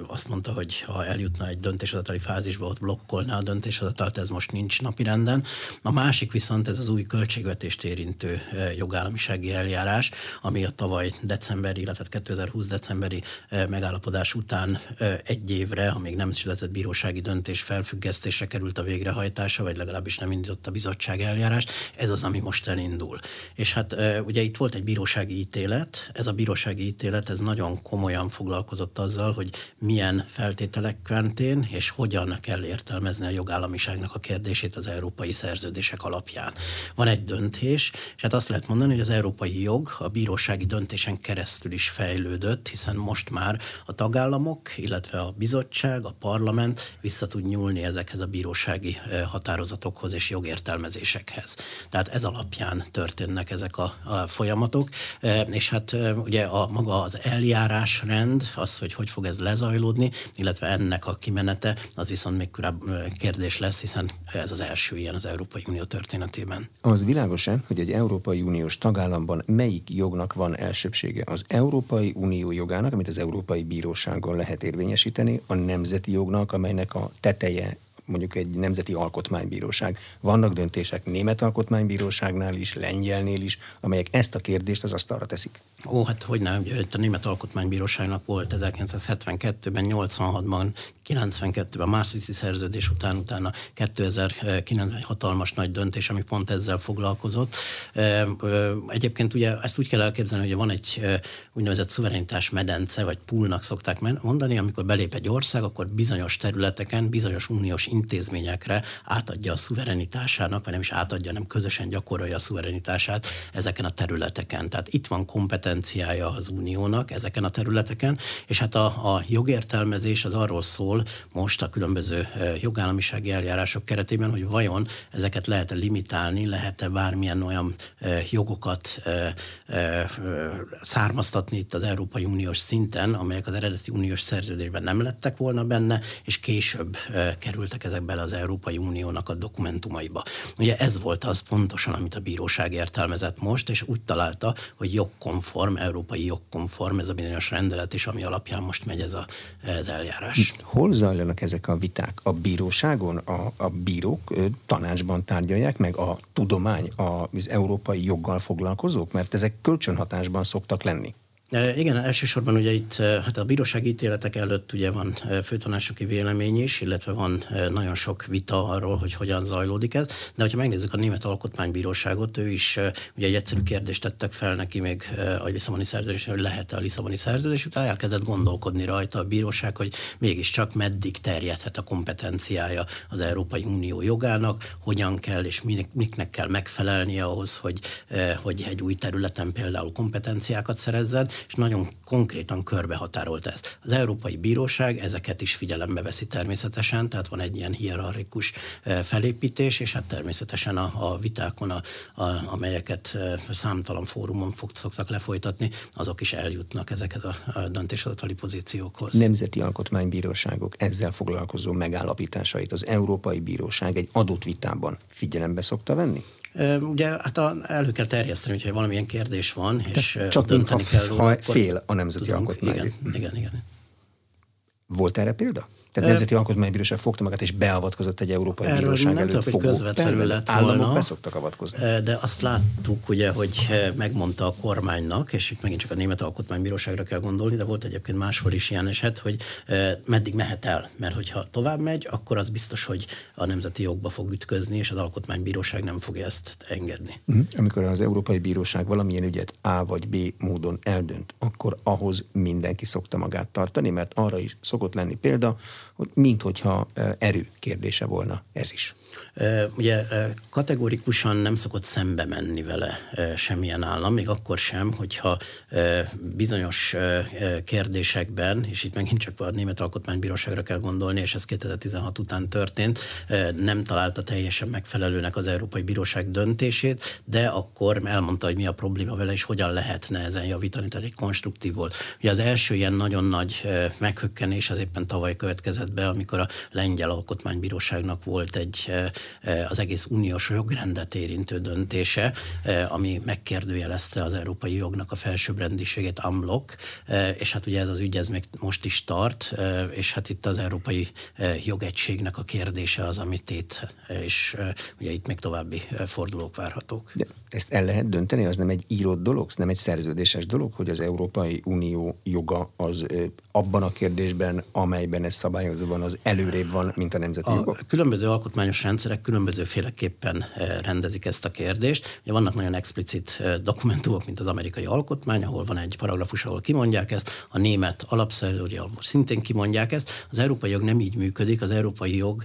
azt mondta, hogy ha eljutna egy döntéshozatali fázisba, ott blokkolná a döntéshozatalt, ez most nincs napirenden. A másik viszont ez az új költségvetést érintő e, jogállamisági eljárás, ami a tavaly decemberi, illetve 2020 decemberi e, megállapodás után e, egy évre, amíg nem született bírósági döntés felfüggesztésre került a végrehajtása, vagy legalábbis nem indított a bizottság eljárás, ez az, ami most elindul. És hát ugye itt volt egy bírósági ítélet, ez a bírósági ítélet, ez nagyon komolyan foglalkozott azzal, hogy milyen feltételek mentén és hogyan kell értelmezni a jogállamiságnak a kérdését az európai szerződések alapján. Van egy döntés, és hát azt lehet mondani, hogy az európai jog a bírósági döntésen keresztül is fejlődött, hiszen most már a tagállamok, illetve a bizottság, a parlament vissza tud nyúlni ezekhez a bírósági határozatokhoz és jogértelmezésekhez. Tehát ez alapján történnek ezek a, a folyamatok, és hát ugye a maga az eljárásrend, az, hogy hogy fog ez lezajlódni, illetve ennek a kimenete, az viszont még kérdés lesz, hiszen ez az első ilyen az Európai Unió történetében. Az világos-e, hogy egy Európai Uniós tagállamban melyik jognak van elsőbsége? Az Európai Unió jogának, amit az Európai Bíróságon lehet érvényesíteni, a nemzeti jognak, amelynek a teteje mondjuk egy nemzeti alkotmánybíróság. Vannak döntések német alkotmánybíróságnál is, lengyelnél is, amelyek ezt a kérdést az asztalra teszik. Ó, hát hogy nem, a német alkotmánybíróságnak volt 1972-ben, 86-ban, 92-ben a Maastrichti szerződés után, utána 2009-ben egy hatalmas nagy döntés, ami pont ezzel foglalkozott. Egyébként ugye ezt úgy kell elképzelni, hogy van egy úgynevezett szuverenitás medence, vagy poolnak szokták mondani, amikor belép egy ország, akkor bizonyos területeken, bizonyos uniós intézményekre átadja a szuverenitásának, vagy nem is átadja, nem közösen gyakorolja a szuverenitását ezeken a területeken. Tehát itt van kompetenciája az uniónak ezeken a területeken, és hát a, a jogértelmezés az arról szól most a különböző jogállamisági eljárások keretében, hogy vajon ezeket lehet-e limitálni, lehet-e bármilyen olyan jogokat származtatni itt az Európai Uniós szinten, amelyek az eredeti uniós szerződésben nem lettek volna benne, és később kerültek ezek bele az Európai Uniónak a dokumentumaiba. Ugye ez volt az pontosan, amit a bíróság értelmezett most, és úgy találta, hogy jogkonform, európai jogkonform ez a bizonyos rendelet is, ami alapján most megy ez a, ez eljárás. Hol zajlanak ezek a viták? A bíróságon? A, a bírók tanácsban tárgyalják meg a tudomány, az európai joggal foglalkozók? Mert ezek kölcsönhatásban szoktak lenni. Igen, elsősorban ugye itt hát a bírósági ítéletek előtt ugye van főtanácsoki vélemény is, illetve van nagyon sok vita arról, hogy hogyan zajlódik ez, de hogyha megnézzük a Német Alkotmánybíróságot, ő is ugye egy egyszerű kérdést tettek fel neki még a Lisszaboni szerződés, hogy lehet-e a Lisszaboni szerződés, utána elkezdett gondolkodni rajta a bíróság, hogy mégiscsak meddig terjedhet a kompetenciája az Európai Unió jogának, hogyan kell és miknek kell megfelelnie ahhoz, hogy, hogy egy új területen például kompetenciákat szerezzen, és nagyon konkrétan körbehatárolt ezt. Az Európai Bíróság ezeket is figyelembe veszi természetesen, tehát van egy ilyen hierarchikus eh, felépítés, és hát természetesen a, a vitákon, a, a, amelyeket eh, számtalan fórumon fog, szoktak lefolytatni, azok is eljutnak ezekhez a, a döntéshozatali pozíciókhoz. Nemzeti alkotmánybíróságok ezzel foglalkozó megállapításait az Európai Bíróság egy adott vitában figyelembe szokta venni? Ugye hát a, elő kell terjeszteni, hogyha valamilyen kérdés van, és Csak dönteni kell róla. Ha fél a nemzeti alkotmány. Igen, igen, igen. Volt erre példa? Tehát Nemzeti Alkotmánybíróság fogta magát és beavatkozott egy Európai Erről Bíróság nem előtt fogó közvetlenül lett Államok volna, beszoktak avatkozni. De azt láttuk ugye, hogy megmondta a kormánynak, és itt megint csak a Német Alkotmánybíróságra kell gondolni, de volt egyébként máshol is ilyen eset, hogy meddig mehet el. Mert hogyha tovább megy, akkor az biztos, hogy a nemzeti jogba fog ütközni, és az Alkotmánybíróság nem fogja ezt engedni. Uh-huh. Amikor az Európai Bíróság valamilyen ügyet A vagy B módon eldönt, akkor ahhoz mindenki szokta magát tartani, mert arra is szokott lenni példa, hogy minthogyha erő kérdése volna ez is. Ugye kategorikusan nem szokott szembe menni vele semmilyen állam, még akkor sem, hogyha bizonyos kérdésekben, és itt megint csak a Német Alkotmánybíróságra kell gondolni, és ez 2016 után történt, nem találta teljesen megfelelőnek az Európai Bíróság döntését, de akkor elmondta, hogy mi a probléma vele, és hogyan lehetne ezen javítani, tehát egy konstruktív volt. Ugye az első ilyen nagyon nagy meghökkenés az éppen tavaly következett be, amikor a Lengyel Alkotmánybíróságnak volt egy az egész uniós jogrendet érintő döntése, ami megkérdőjelezte az európai jognak a felsőbbrendiségét unblock, és hát ugye ez az ügy ez még most is tart, és hát itt az európai jogegységnek a kérdése az, amit itt, és ugye itt még további fordulók várhatók. De ezt el lehet dönteni, az nem egy írott dolog, ez nem egy szerződéses dolog, hogy az Európai Unió joga az abban a kérdésben, amelyben ez szabályozva van, az előrébb van, mint a nemzeti a jogok? Különböző alkotmányos rendszerek különbözőféleképpen rendezik ezt a kérdést. Ugye vannak nagyon explicit dokumentumok, mint az amerikai alkotmány, ahol van egy paragrafus, ahol kimondják ezt, a német alapszerződés, ahol szintén kimondják ezt. Az európai jog nem így működik, az európai jog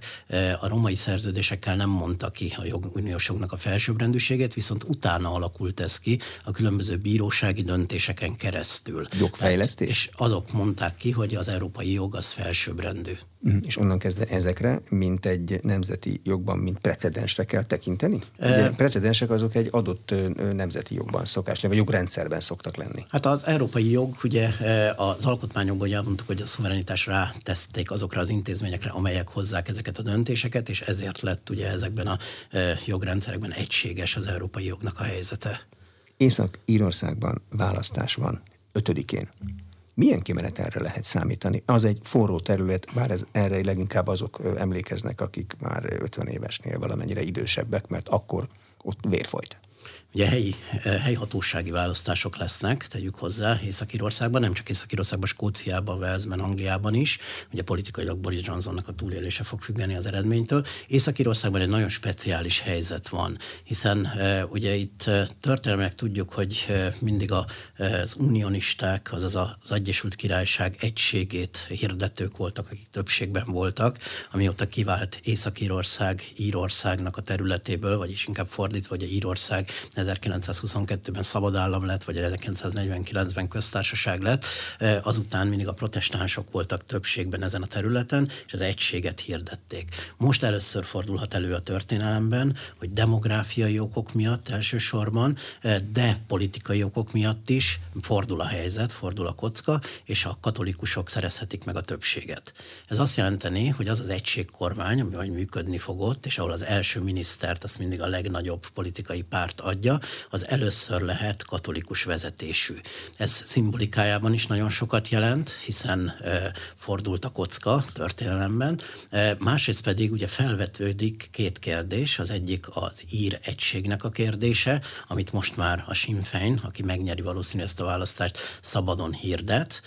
a romai szerződésekkel nem mondta ki a jog, uniós jognak a felsőbbrendűségét, viszont utána alakult ez ki a különböző bírósági döntéseken keresztül. Jogfejlesztés? és azok mondták ki, hogy az európai jog az felsőbbrendű. Mm, és onnan kezdve ezekre, mint egy nemzeti jogban, mint precedensre kell tekinteni? Ugye, precedensek azok egy adott nemzeti jogban szokás, vagy jogrendszerben szoktak lenni. Hát az európai jog, ugye az alkotmányokban ugye mondtuk, hogy a szuverenitásra teszték azokra az intézményekre, amelyek hozzák ezeket a döntéseket, és ezért lett ugye ezekben a jogrendszerekben egységes az európai jognak a helyzete. Észak-Írországban választás van, ötödikén. Milyen kimenetelre lehet számítani? Az egy forró terület, bár ez erre leginkább azok emlékeznek, akik már 50 évesnél valamennyire idősebbek, mert akkor ott vér folyt. Ugye helyi, helyhatósági választások lesznek, tegyük hozzá, Észak-Írországban, nem csak Észak-Írországban, Skóciában, Walesben, Angliában is. Ugye politikailag Boris Johnsonnak a túlélése fog függeni az eredménytől. Észak-Írországban egy nagyon speciális helyzet van, hiszen ugye itt történelmek tudjuk, hogy mindig az unionisták, azaz az Egyesült Királyság egységét hirdetők voltak, akik többségben voltak, amióta kivált Észak-Írország Írországnak a területéből, vagyis inkább fordítva, hogy a Írország 1922-ben szabad állam lett, vagy 1949-ben köztársaság lett, azután mindig a protestánsok voltak többségben ezen a területen, és az egységet hirdették. Most először fordulhat elő a történelemben, hogy demográfiai okok miatt elsősorban, de politikai okok miatt is fordul a helyzet, fordul a kocka, és a katolikusok szerezhetik meg a többséget. Ez azt jelenteni, hogy az az egységkormány, ami majd működni fogott, és ahol az első minisztert azt mindig a legnagyobb politikai párt adja, az először lehet katolikus vezetésű. Ez szimbolikájában is nagyon sokat jelent, hiszen fordult a kocka történelemben. Másrészt pedig ugye felvetődik két kérdés, az egyik az ír egységnek a kérdése, amit most már a Sinn Féin, aki megnyeri valószínűleg ezt a választást, szabadon hirdet,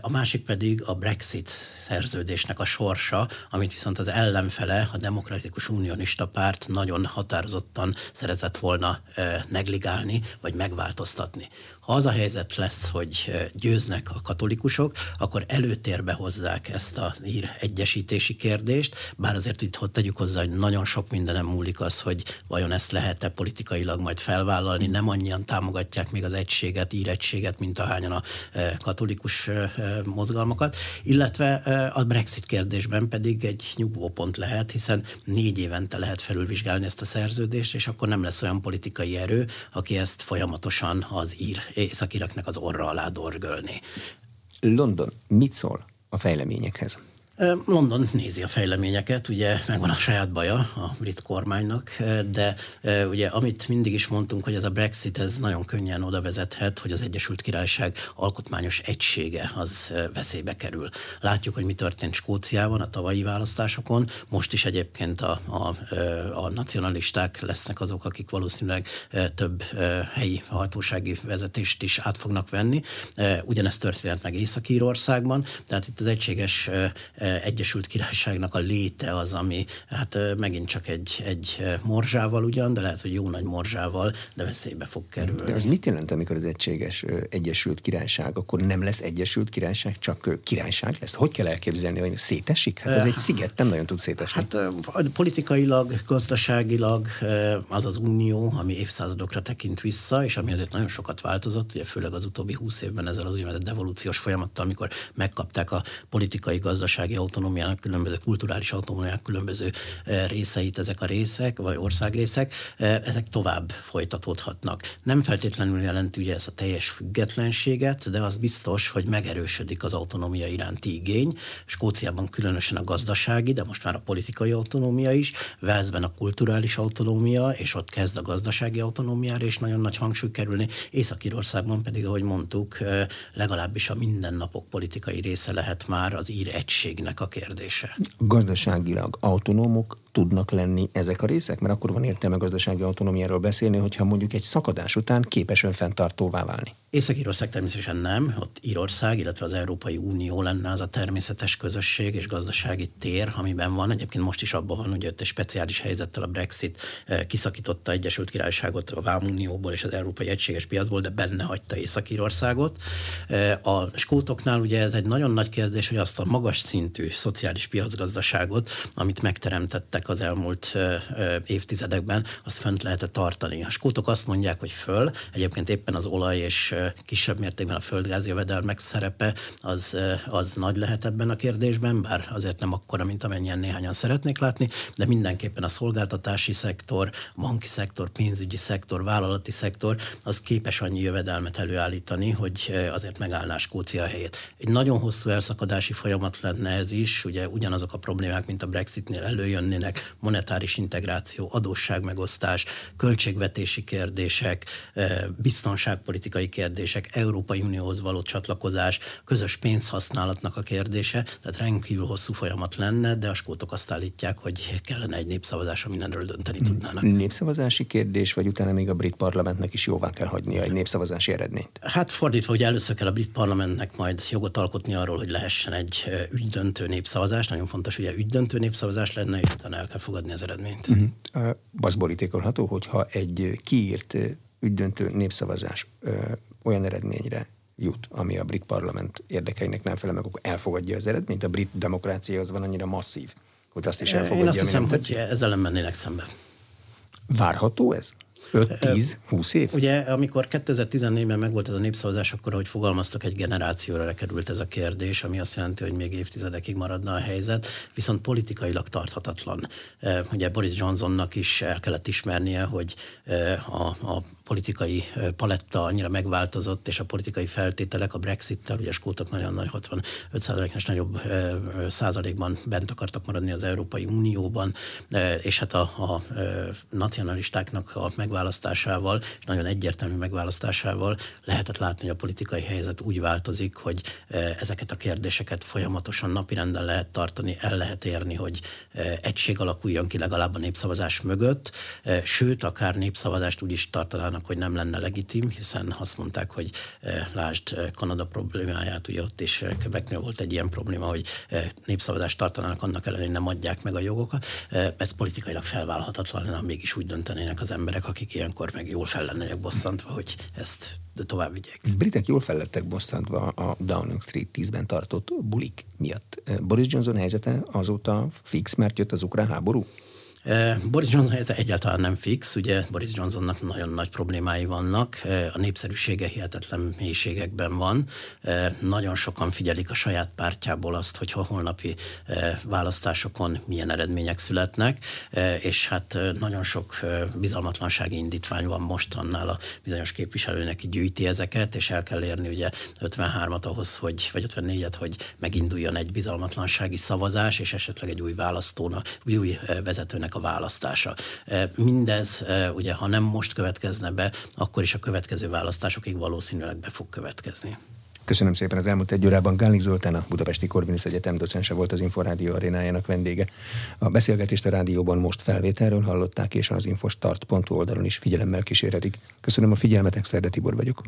a másik pedig a Brexit szerződésnek a sorsa, amit viszont az ellenfele, a Demokratikus Unionista Párt nagyon határozottan szeretett volna negligálni, vagy megváltoztatni. Ha az a helyzet lesz, hogy győznek a katolikusok, akkor előtérbe hozzák ezt az ír egyesítési kérdést, bár azért itt hogy tegyük hozzá, hogy nagyon sok mindenem múlik az, hogy vajon ezt lehet-e politikailag majd felvállalni, nem annyian támogatják még az egységet, ír mint ahányan a katolikus mozgalmakat, illetve a Brexit kérdésben pedig egy nyugvópont lehet, hiszen négy évente lehet felülvizsgálni ezt a szerződést, és akkor nem lesz olyan politikai erő, aki ezt folyamatosan az ír északiraknak az orra alá dorgölni. London mit szól a fejleményekhez? London nézi a fejleményeket, ugye megvan a saját baja a brit kormánynak, de ugye amit mindig is mondtunk, hogy ez a Brexit ez nagyon könnyen oda vezethet, hogy az Egyesült Királyság alkotmányos egysége az veszélybe kerül. Látjuk, hogy mi történt Skóciában a tavalyi választásokon, most is egyébként a, a, a nacionalisták lesznek azok, akik valószínűleg több helyi hatósági vezetést is át fognak venni. Ugyanezt történt meg Észak-Írországban, tehát itt az egységes Egyesült Királyságnak a léte az, ami hát megint csak egy, egy morzsával ugyan, de lehet, hogy jó nagy morzsával, de veszélybe fog kerülni. De az mit jelent, amikor az egységes Egyesült Királyság, akkor nem lesz Egyesült Királyság, csak királyság lesz? Hogy kell elképzelni, hogy szétesik? Hát ez egy sziget, nem nagyon tud szétesni. Hát politikailag, gazdaságilag az az unió, ami évszázadokra tekint vissza, és ami azért nagyon sokat változott, ugye főleg az utóbbi húsz évben ezzel az úgynevezett devolúciós folyamattal, amikor megkapták a politikai, gazdasági autonómiának, különböző kulturális autonómiának különböző eh, részeit ezek a részek, vagy országrészek, eh, ezek tovább folytatódhatnak. Nem feltétlenül jelenti ugye ez a teljes függetlenséget, de az biztos, hogy megerősödik az autonómia iránti igény. Skóciában különösen a gazdasági, de most már a politikai autonómia is, Velszben a kulturális autonómia, és ott kezd a gazdasági autonómiára, és nagyon nagy hangsúly kerülni. Észak-Írországban pedig, ahogy mondtuk, eh, legalábbis a mindennapok politikai része lehet már az ír egységnek ennek a kérdése. Gazdaságilag autonómok tudnak lenni ezek a részek? Mert akkor van értelme gazdasági autonómiáról beszélni, hogyha mondjuk egy szakadás után képes önfenntartóvá válni. Észak-Írország természetesen nem, ott Írország, illetve az Európai Unió lenne az a természetes közösség és gazdasági tér, amiben van. Egyébként most is abban van, hogy ott egy speciális helyzettel a Brexit eh, kiszakította Egyesült Királyságot a Vámunióból és az Európai Egységes Piacból, de benne hagyta Észak-Írországot. Eh, a skótoknál ugye ez egy nagyon nagy kérdés, hogy azt a magas szintű szociális piacgazdaságot, amit megteremtettek az elmúlt évtizedekben, azt fönt lehet tartani. A skótok azt mondják, hogy föl, egyébként éppen az olaj és kisebb mértékben a földgáz jövedelmek szerepe az, az nagy lehet ebben a kérdésben, bár azért nem akkora, mint amennyien néhányan szeretnék látni, de mindenképpen a szolgáltatási szektor, banki szektor, pénzügyi szektor, vállalati szektor, az képes annyi jövedelmet előállítani, hogy azért megállná Skócia helyét. Egy nagyon hosszú elszakadási folyamat lenne ez is, ugye ugyanazok a problémák, mint a Brexitnél előjönnének, kérdések, monetáris integráció, adósságmegosztás, költségvetési kérdések, biztonságpolitikai kérdések, Európai Unióhoz való csatlakozás, közös pénzhasználatnak a kérdése, tehát rendkívül hosszú folyamat lenne, de a skótok azt állítják, hogy kellene egy népszavazás, mindenről dönteni tudnának. Népszavazási kérdés, vagy utána még a brit parlamentnek is jóvá kell hagynia egy népszavazási eredményt? Hát fordítva, hogy először kell a brit parlamentnek majd jogot alkotni arról, hogy lehessen egy ügydöntő népszavazás. Nagyon fontos, hogy ügydöntő népszavazás lenne, és utána el kell fogadni az eredményt. Uh-huh. Az borítékolható, hogyha egy kiírt ügydöntő népszavazás ö, olyan eredményre jut, ami a brit parlament érdekeinek nem felel meg, akkor elfogadja az eredményt. A brit demokrácia az van annyira masszív, hogy azt is elfogadja. Én azt hiszem, hogy ezzel nem mennének szembe. Várható ez? 5-10-20 év? Ugye, amikor 2014-ben megvolt ez a népszavazás, akkor, ahogy fogalmaztak, egy generációra került ez a kérdés, ami azt jelenti, hogy még évtizedekig maradna a helyzet, viszont politikailag tarthatatlan. Ugye Boris Johnsonnak is el kellett ismernie, hogy a, a politikai paletta annyira megváltozott, és a politikai feltételek a Brexit-tel, ugye a skótok nagyon nagy 65 százalékos nagyobb százalékban bent akartak maradni az Európai Unióban, és hát a, a nacionalistáknak a megválasztásával, és nagyon egyértelmű megválasztásával lehetett látni, hogy a politikai helyzet úgy változik, hogy ezeket a kérdéseket folyamatosan napirenden lehet tartani, el lehet érni, hogy egység alakuljon ki legalább a népszavazás mögött, sőt, akár népszavazást úgy is tartanának annak, hogy nem lenne legitim, hiszen azt mondták, hogy eh, lásd eh, Kanada problémáját, ugye ott is eh, Quebecnél volt egy ilyen probléma, hogy népszavazást tartanának annak ellenére, hogy nem adják meg a jogokat. Ez politikailag felvállalhatatlan lenne, mégis úgy döntenének az emberek, akik ilyenkor meg jól fel lennének bosszantva, hogy ezt de tovább vigyek. Britek jól fellettek bosszantva a Downing Street 10-ben tartott bulik miatt. Boris Johnson helyzete azóta fix, mert jött az ukrán háború? Boris Johnson helyzete egyáltalán nem fix, ugye Boris Johnsonnak nagyon nagy problémái vannak, a népszerűsége hihetetlen mélységekben van, nagyon sokan figyelik a saját pártjából azt, hogy a holnapi választásokon milyen eredmények születnek, és hát nagyon sok bizalmatlansági indítvány van most annál a bizonyos képviselőnek, gyűjti ezeket, és el kell érni ugye 53-at ahhoz, hogy, vagy 54-et, hogy meginduljon egy bizalmatlansági szavazás, és esetleg egy új választónak, új vezetőnek ennek a választása. E, mindez, e, ugye, ha nem most következne be, akkor is a következő választásokig valószínűleg be fog következni. Köszönöm szépen az elmúlt egy órában. Gálik Zoltán, a Budapesti Korvinusz Egyetem docense volt az Inforádió arénájának vendége. A beszélgetést a rádióban most felvételről hallották, és az infostart.hu oldalon is figyelemmel kísérhetik. Köszönöm a figyelmet, Exterde Tibor vagyok.